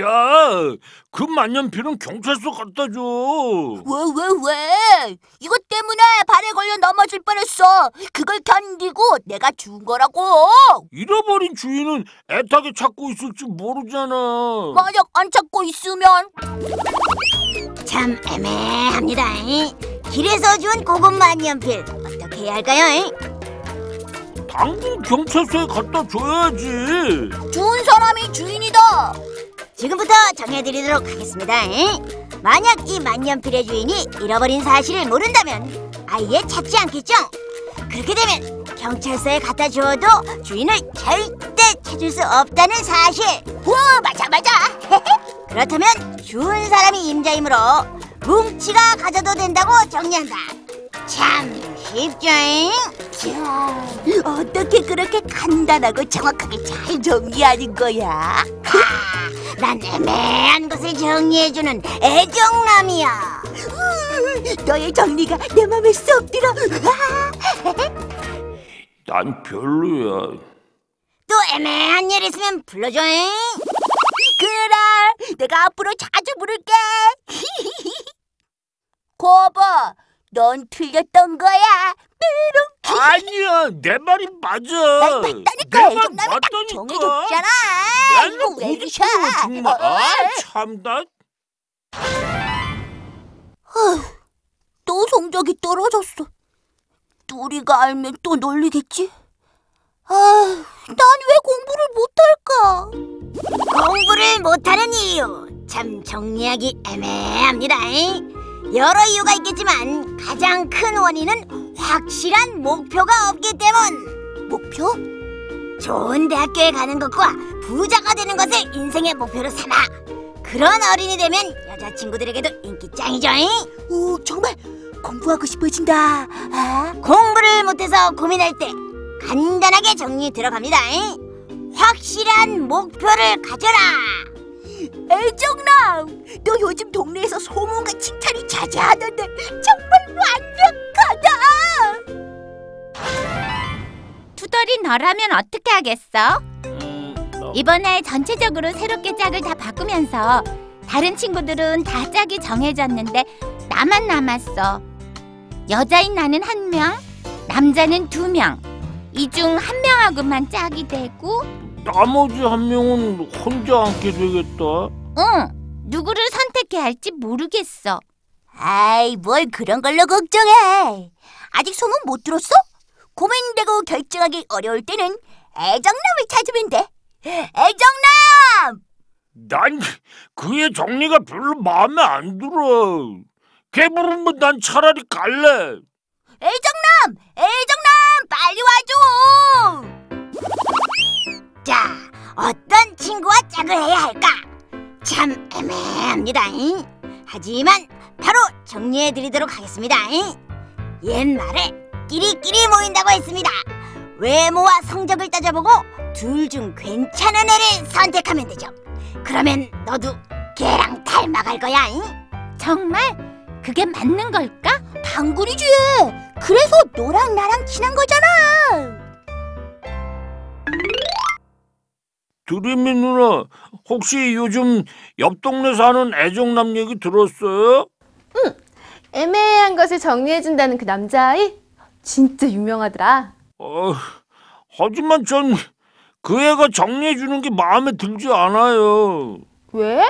야, 그 만년필은 경찰서 갖다 줘. 왜 왜 왜? 이것 때문에 발에 걸려 넘어질 뻔했어. 그걸 견디고 내가 준 거라고. 잃어버린 주인은 애타게 찾고 있을지 모르잖아. 만약 안 찾고 있으면 참 애매합니다. 길에서 준 고급 만년필 어떻게 해야 할까요? 당분 경찰서에 갖다 줘야지. 준 사람이 주인이다. 지금부터 정해드리도록 하겠습니다. 만약 이 만년필의 주인이 잃어버린 사실을 모른다면 아예 찾지 않겠죠? 그렇게 되면 경찰서에 갖다 주어도 주인을 절대 찾을 수 없다는 사실. 와 맞아 맞아. 그렇다면 준 사람이 임자이므로 뭉치가 가져도 된다고 정리한다. 참 쉽죠? 야, 어떻게 그렇게 간단하고 정확하게 잘 정리하는 거야? 아, 난 애매한 것을 정리해주는 애정남이야. 너의 정리가 내 맘에 쏙 들어. 난 별로야. 또 애매한 일 있으면 불러줘. 그래, 내가 앞으로 자주 부를게. 거봐, 넌 틀렸던 거야. 뾰롱. 아니야, 내 말이 맞아. 나 맞다니까. 내가 정남이 딱 맞다니까. 정해줬잖아. 이거 왜 이러셔? 고집부려, 정말. 아, 어, 참나. 또 성적이 떨어졌어. 뚜리가 알면 또 놀리겠지? 아, 난 왜 공부를 못할까? 공부를 못하는 이유 참 정리하기 애매합니다. 여러 이유가 있겠지만 가장 큰 원인은 확실한 목표가 없기 때문. 목표? 좋은 대학교에 가는 것과 부자가 되는 것을 인생의 목표로 삼아 그런 어린이 되면 여자친구들에게도 인기 짱이죠. 오, 정말 공부하고 싶어진다. 아, 공부를 못해서 고민할 때 간단하게 정리 들어갑니다. 확실한 목표를 가져라. 애정남, 너 요즘 동네에서 소문과 칭찬이 자자하던데 정말 완벽하다. 투덜이 너라면 어떻게 하겠어? 음, 나- 이번에 전체적으로 새롭게 짝을 다 바꾸면서 다른 친구들은 다 짝이 정해졌는데 나만 남았어. 여자인 나는 한 명, 남자는 두 명. 이 중 한 명하고만 짝이 되고, 나머지 한 명은 혼자 앉게 되겠다. 응, 누구를 선택해야 할지 모르겠어. 아이, 뭘 그런 걸로 걱정해. 아직 소문 못 들었어? 고민되고 결정하기 어려울 때는 애정남을 찾으면 돼. 애정남! 난 그의 정리가 별로 마음에 안 들어. 걔 부르면 난 차라리 갈래. 애정남! 애정남! 빨리 와줘! 자, 어떤 친구와 짝을 해야 할까? 참 애매합니다. 하지만 바로 정리해 드리도록 하겠습니다. 옛말에 끼리끼리 모인다고 했습니다. 외모와 성적을 따져보고 둘 중 괜찮은 애를 선택하면 되죠. 그러면 너도 걔랑 닮아갈 거야. 정말? 그게 맞는 걸까? 당근이지. 그래서 너랑 나랑 친한 거잖아. 드림이 누나, 혹시 요즘 옆 동네 사는 애정남 얘기 들었어요? 애매한 것을 정리해준다는 그 남자아이? 진짜 유명하더라. 어, 하지만 전 그 애가 정리해 주는 게 마음에 들지 않아요. 왜?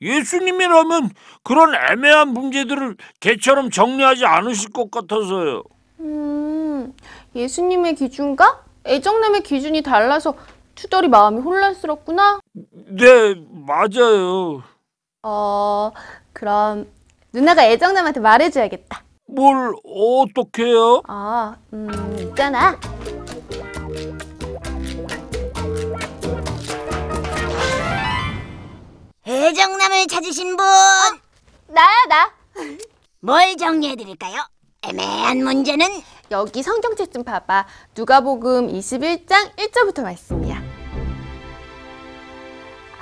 예수님이라면 그런 애매한 문제들을 개처럼 정리하지 않으실 것 같아서요. 음, 예수님의 기준과 애정남의 기준이 달라서 투덜이 마음이 혼란스럽구나. 네, 맞아요. 어, 그럼 누나가 애정남한테 말해줘야겠다. 뭘 어떻게요? 아, 음, 있잖아. 애정남을 찾으신 분, 나야, 나. 뭘 정리해 드릴까요? 애매한 문제는 여기 성경책 좀 봐봐. 누가복음 21장 1절부터 말씀이야.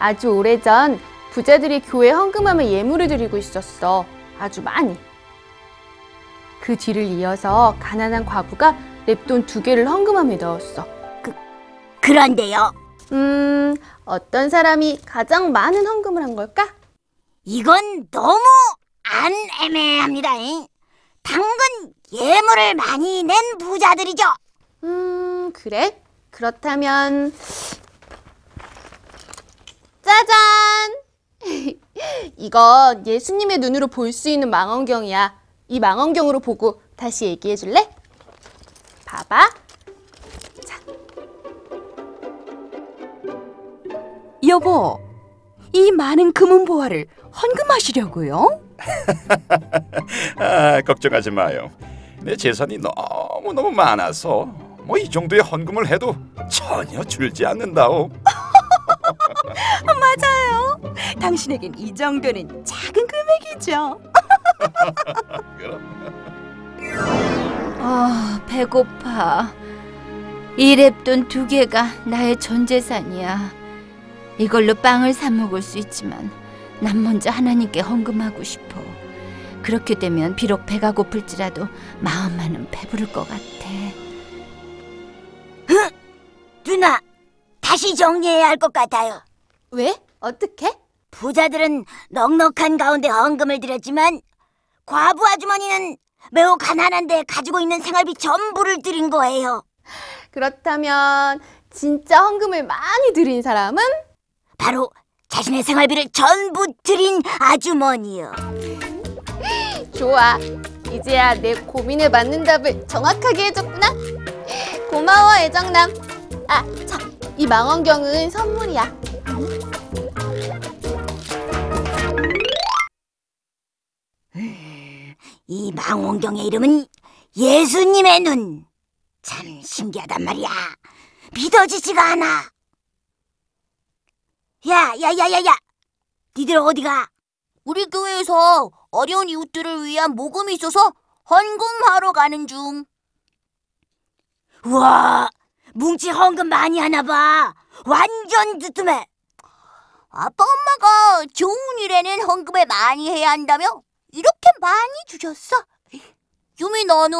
아주 오래전 부자들이 교회 헌금하며 예물을 드리고 있었어. 아주 많이. 그 뒤를 이어서 가난한 과부가 랩돈 두 개를 헌금함에 넣었어. 그런데요. 음, 어떤 사람이 가장 많은 헌금을 한 걸까? 이건 너무 안 애매합니다. 잉. 당근 예물을 많이 낸 부자들이죠. 음, 그래? 그렇다면 짜잔! 이건 예수님의 눈으로 볼 수 있는 망원경이야. 이 망원경으로 보고 다시 얘기해 줄래? 봐봐. 여보, 이 많은 금은 보화를 헌금하시려고요? 아, 걱정하지 마요. 내 재산이 너무 너무 많아서 뭐 이 정도의 헌금을 해도 전혀 줄지 않는다오. 맞아요. 당신에겐 이 정도는 작은 금액이죠. 아, 배고파. 이 랩돈 두 개가 나의 전 재산이야. 이걸로 빵을 사 먹을 수 있지만 난 먼저 하나님께 헌금하고 싶어. 그렇게 되면 비록 배가 고플지라도 마음만은 배부를 것 같아. 누나, 다시 정리해야 할 것 같아요. 왜? 어떻게? 부자들은 넉넉한 가운데 헌금을 드렸지만 과부 아주머니는 매우 가난한데 가지고 있는 생활비 전부를 드린 거예요. 그렇다면 진짜 헌금을 많이 드린 사람은 바로 자신의 생활비를 전부 드린 아주머니요. 좋아. 이제야 내 고민에 맞는 답을 정확하게 해줬구나. 고마워, 애정남. 아, 참. 이 망원경은 선물이야. 이 망원경의 이름은 예수님의 눈. 참 신기하단 말이야. 믿어지지가 않아. 야, 야, 야, 야, 야. 니들 어디가? 우리 교회에서 어려운 이웃들을 위한 모금이 있어서 헌금하러 가는 중. 우와, 뭉치 헌금 많이 하나 봐. 완전 두툼해. 아빠 엄마가 좋은 일에는 헌금을 많이 해야 한다며 이렇게 많이 주셨어. 유미 너는?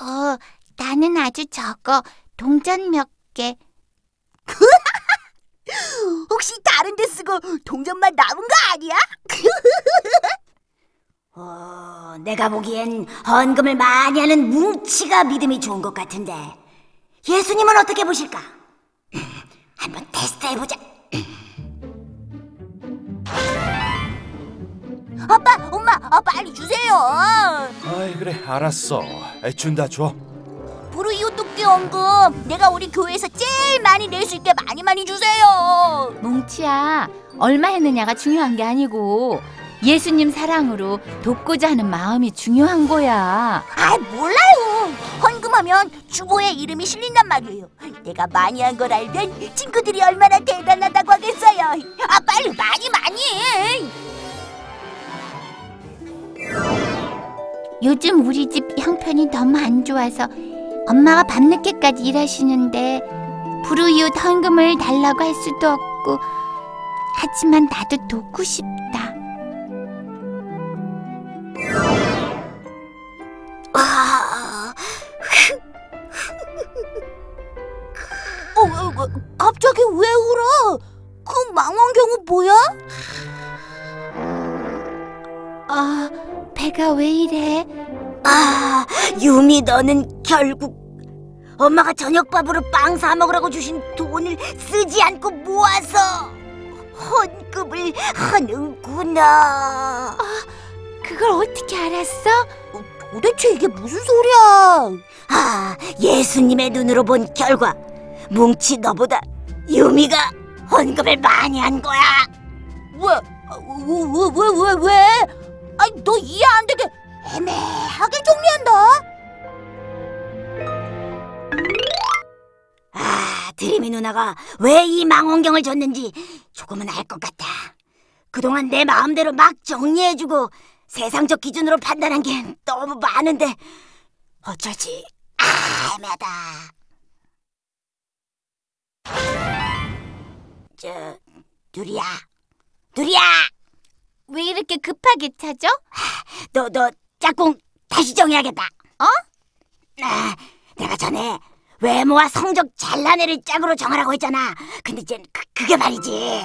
어, 나는 아주 적어. 동전 몇 개. 혹시 다른 데 쓰고 동전만 남은 거 아니야? 어, 내가 보기엔 헌금을 많이 하는 뭉치가 믿음이 좋은 것 같은데 예수님은 어떻게 보실까? 한번 테스트해보자. 아빠, 엄마, 아, 빨리 주세요. 아이 그래 알았어. 에, 준다 줘. 부르 이웃 돕기 헌금 내가 우리 교회에서 제일 많이 낼 수 있게 많이 많이 주세요. 뭉치야, 얼마 했느냐가 중요한 게 아니고 예수님 사랑으로 돕고자 하는 마음이 중요한 거야. 아 몰라요. 헌금하면 주보에 이름이 실린단 말이에요. 내가 많이 한 걸 알면 친구들이 얼마나 대단하다고 하겠어요. 아 빨리 많이 많이 요즘 우리 집 형편이 너무 안 좋아서 엄마가 밤늦게까지 일하시는데 불우이웃 헌금을 달라고 할 수도 없고 하지만 나도 돕고 싶다. 아, 어, 어, 어, 갑자기 왜 울어? 그 망원경은 뭐야? 아, 배가 왜 이래? 아, 유미 너는 결국 엄마가 저녁밥으로 빵 사 먹으라고 주신 돈을 쓰지 않고 모아서 헌금을 하는구나. 그걸 어떻게 알았어? 어, 도대체 이게 무슨 소리야? 아, 예수님의 눈으로 본 결과 뭉치 너보다 유미가 헌금을 많이 한 거야. 왜? 아, 왜, 왜, 왜, 왜, 왜? 너 이해 안 되게 애매하게 정리한다. 아, 드림이 누나가 왜 이 망원경을 줬는지 조금은 알 것 같아. 그동안 내 마음대로 막 정리해주고 세상적 기준으로 판단한 게 너무 많은데 어쩌지? 아, 애매하다. 저, 누리야. 누리야! 왜 이렇게 급하게 찾아? 너, 너, 짝꿍 다시 정해야겠다. 어? 아, 내가 전에 외모와 성적 잘난 애를 짝으로 정하라고 했잖아. 근데 이제 그, 그게 말이지.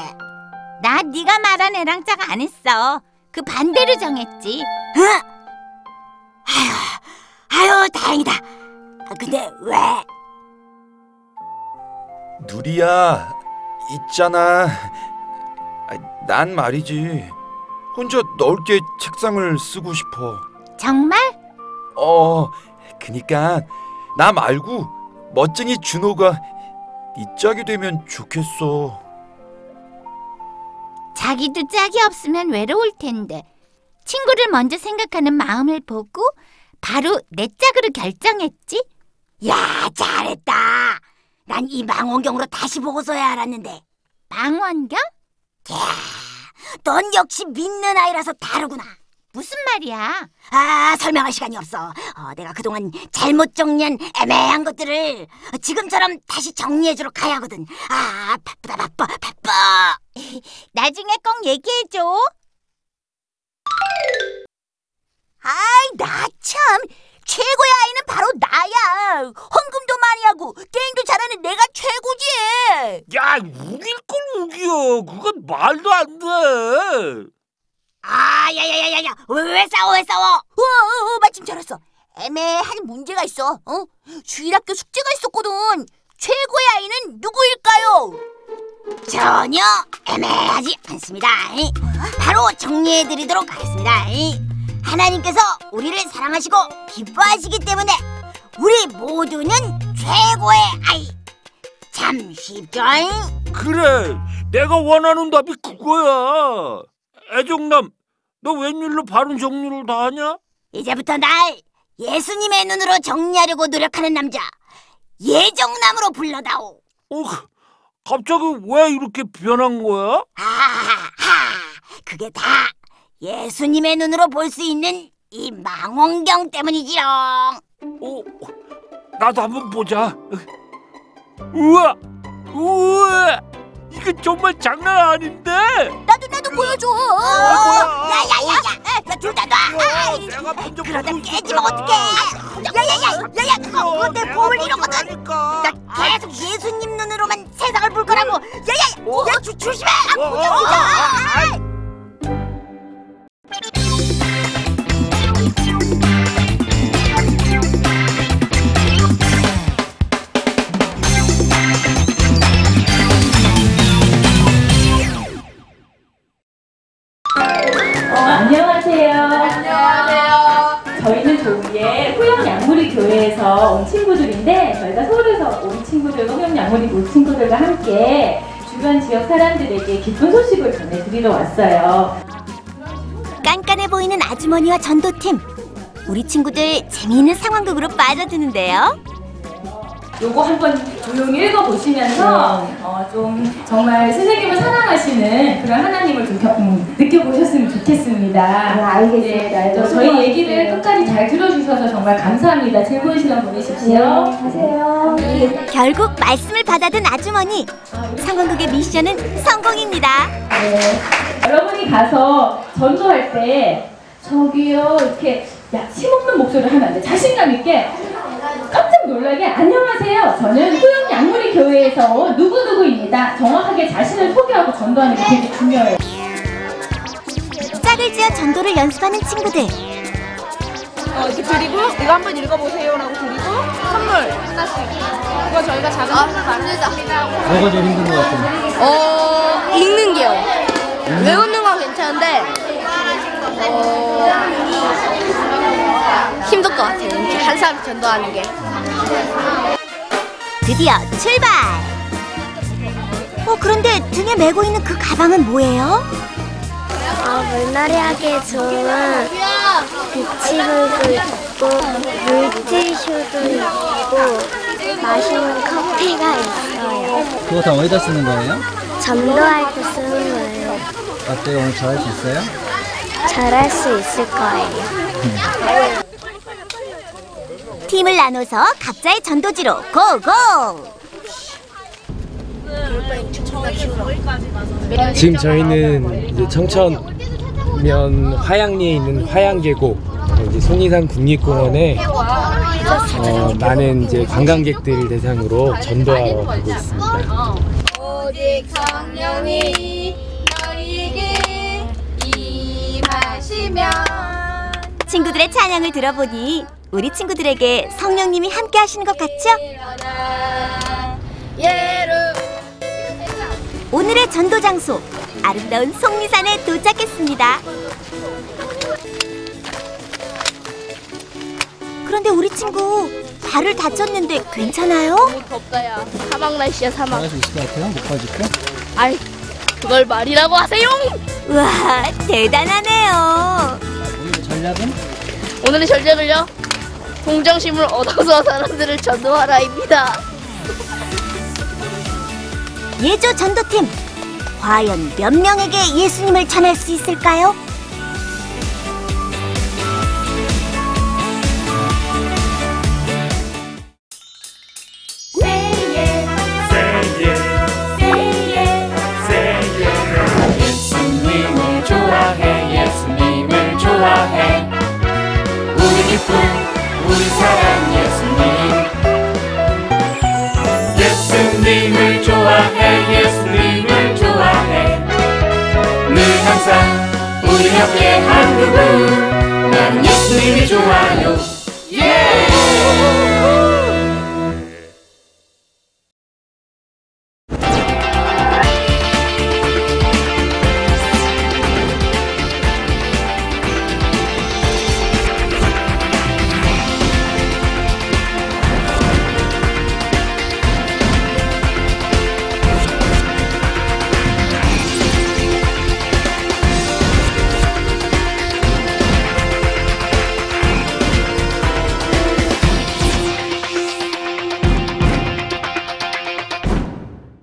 나 네가 말한 애랑 짝 안 했어. 그 반대로 정했지. 어? 아휴, 아휴, 다행이다. 아, 근데 왜? 누리야 있잖아. 아, 난 말이지 혼자 넓게 책상을 쓰고 싶어. 정말? 어, 그니까 나 말고 멋쟁이 준호가 네 짝이 되면 좋겠어. 자기도 짝이 없으면 외로울 텐데 친구를 먼저 생각하는 마음을 보고 바로 내 짝으로 결정했지. 야, 잘했다. 난 이 망원경으로 다시 보고서야 알았는데. 망원경? 넌 역시 믿는 아이라서 다르구나. 무슨 말이야? 아, 설명할 시간이 없어. 어, 내가 그동안 잘못 정리한 애매한 것들을 지금처럼 다시 정리해주러 가야 하거든. 아, 바쁘다, 바빠, 바빠. 나중에 꼭 얘기해줘. 아이, 나 참. 최고의 아이는 바로 나야. 헌금도 많이 하고 게임도 잘하는 내가 최고지. 야, 우길 걸 우겨. 그건 말도 안 돼. 아, 야, 야, 야, 야, 야. 왜, 왜 싸워, 왜 싸워? 어, 어, 어, 마침 잘 왔어. 애매한 문제가 있어. 어? 주일학교 숙제가 있었거든. 최고의 아이는 누구일까요? 전혀 애매하지 않습니다. 바로 정리해드리도록 하겠습니다. 하나님께서 우리를 사랑하시고 기뻐하시기 때문에 우리 모두는 최고의 아이. 참 쉽죠? 그래, 내가 원하는 답이 그거야. 애정남, 너 웬일로 바른 정리를 다 하냐? 이제부터 날 예수님의 눈으로 정리하려고 노력하는 남자 예정남으로 불러다오. 어, 갑자기 왜 이렇게 변한 거야? 아하, 그게 다 예수님의 눈으로 볼 수 있는 이 망원경 때문이지롱. 어, 나도 한번 보자. 우와, 우와, 이거 정말 장난 아닌데? 나도 나도 보여줘. 야야야야, 둘다 놔. 야, 내가 먼저 그러다 깨지면. 어떡해? 야야야, 야야, 그거 내 먼저 이러거든. 나 계속 예수님 눈으로만 세상을 볼 거라고. 야야, 야 조, 조심해. 어, 어, 어, 어, 친구들과 양무리 모 친구들과 함께 주변 지역 사람들에게 기쁜 소식을 전해드리러 왔어요. 깐깐해 보이는 아주머니와 전도팀. 우리 친구들 재미있는 상황극으로 빠져드는데요. 요거 한번 조용히 읽어보시면서 어, 좀 정말 선생님을 사랑하시는 그런 하나님을 좀 겨- 음, 느껴보셨으면 좋겠습니다. 네, 알겠습니다. 저희 얘기를 끝까지 잘 들어주셔서 정말 감사합니다. 즐거운 시간 보내십시오. 하세요. 결국 말씀을 받아든 아주머니. 상황극의 미션은 성공입니다. 네. 여러분이 가서 전도할 때 저기요 이렇게 야 힘없는 목소리를 하면 안 돼. 자신감 있게 깜짝 놀라게 안녕하세요. 저는 후영 양무리 교회에서 온 누구누구입니다. 정확하게 자신을 소개하고 전도하는 게 되게 중요해요. 짝을 지어 전도를 연습하는 친구들. 어, 이렇게 드리고 이거 한번 읽어보세요라고 드리고 선물 하나씩 이거 저희가 작은 선물 만들자 뭐가 제일 힘든 것 같아요? 어 읽는 게요 외우는 건 괜찮은데 어 힘들 것 같아요 이렇게 한 사람 전도하는 게 드디어 출발. 어 그런데 등에 메고 있는 그 가방은 뭐예요? 어, 물놀이 하기 좋은 비치볼도 있고 물티슈도 있고 맛있는 커피가 있어요. 그거 다 어디다 쓰는 거예요? 전도할 때 쓰는 거예요. 어때요? 오늘 잘할 수 있어요? 잘할 수 있을 거예요. 팀을 나눠서 각자의 전도지로 고고! 지금 저희는 이제 청천면 화양리에 있는 화양계곡 이제 송이산 국립공원에 어, 많은 이제 관광객들 대상으로 전도하러 가고 있습니다. 오직 성령이 하시면 친구들의 찬양을 들어보니 우리 친구들에게 성령님이 함께 하시는 것 같죠? 예루 오늘의 전도 장소 아름다운 속리산에 도착했습니다. 그런데 우리 친구 발을 다쳤는데 괜찮아요? 덥다야 사막 날씨야 사막 잘할 수 있을 것 같아요? 못 봐줄까? 아이 그걸 말이라고 하세요 우 와 대단하네요. 오늘 전략은? 오늘의 전략을요 동정심을 얻어서 사람들을 전도하라입니다 예조 전도팀 과연 몇 명에게 예수님을 전할 수 있을까요? 옆에 한 그분 난 예수님이 좋아요 예!